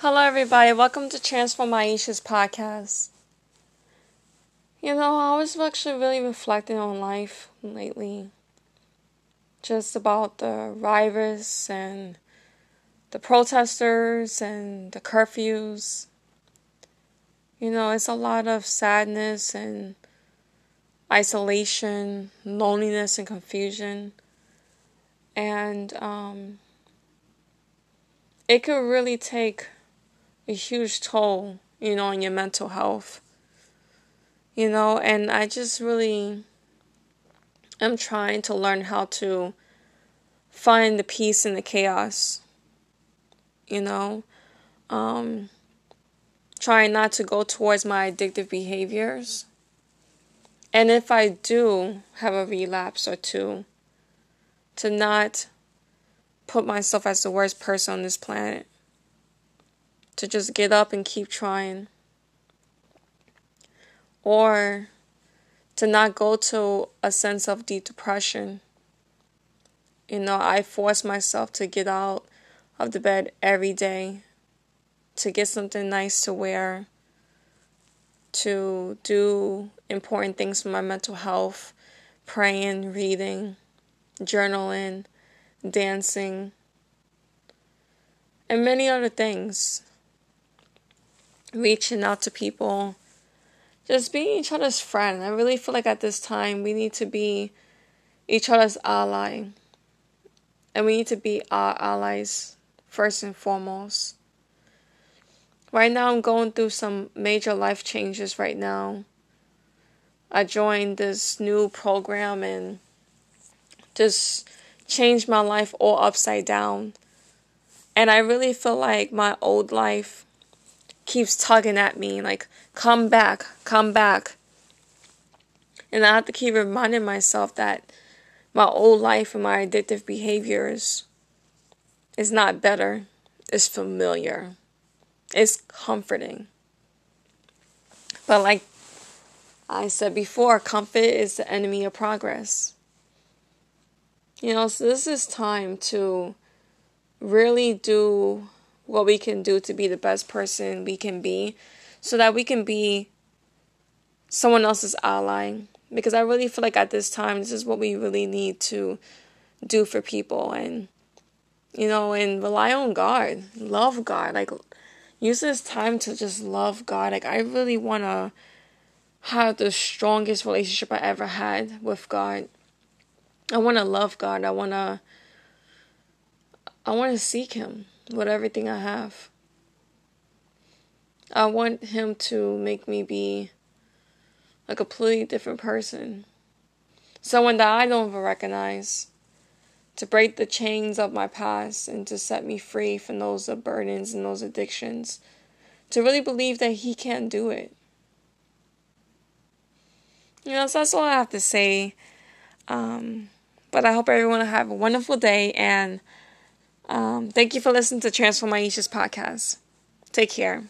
Hello, everybody. Welcome to Transform Aisha's podcast. You know, I was actually really reflecting on life lately. Just about the riots and the protesters and the curfews. You know, it's a lot of sadness and isolation, loneliness, and confusion. And um, it could really take a huge toll, you know, on your mental health. You know, and I just really am trying to learn how to find the peace in the chaos. You know, um, trying not to go towards my addictive behaviors. And if I do have a relapse or two, to not put myself as the worst person on this planet to just get up and keep trying. Or to not go to a sense of deep depression. You know, I force myself to get out of the bed every day, to get something nice to wear, to do important things for my mental health, praying, reading, journaling, dancing, and many other things reaching out to people, just being each other's friend. I really feel like at this time we need to be each other's ally. And we need to be our allies first and foremost. Right now, I'm going through some major life changes right now. I joined this new program and just changed my life all upside down. And I really feel like my old life keeps tugging at me, like, come back, come back. And I have to keep reminding myself that my old life and my addictive behaviors is not better, it's familiar, it's comforting. But, like I said before, comfort is the enemy of progress. You know, so this is time to really do what we can do to be the best person we can be so that we can be someone else's ally. Because I really feel like at this time, this is what we really need to do for people and, you know, and rely on God, love God. Like, use this time to just love God. Like, I really want to have the strongest relationship I ever had with God. I want to love God. I want to I want to seek him with everything I have. I want him to make me be a completely different person. Someone that I don't even recognize. To break the chains of my past and to set me free from those burdens and those addictions. To really believe that he can do it. You know, so that's all I have to say. Um, but I hope everyone have a wonderful day and um, thank you for listening to Transform Aisha's podcast. Take care.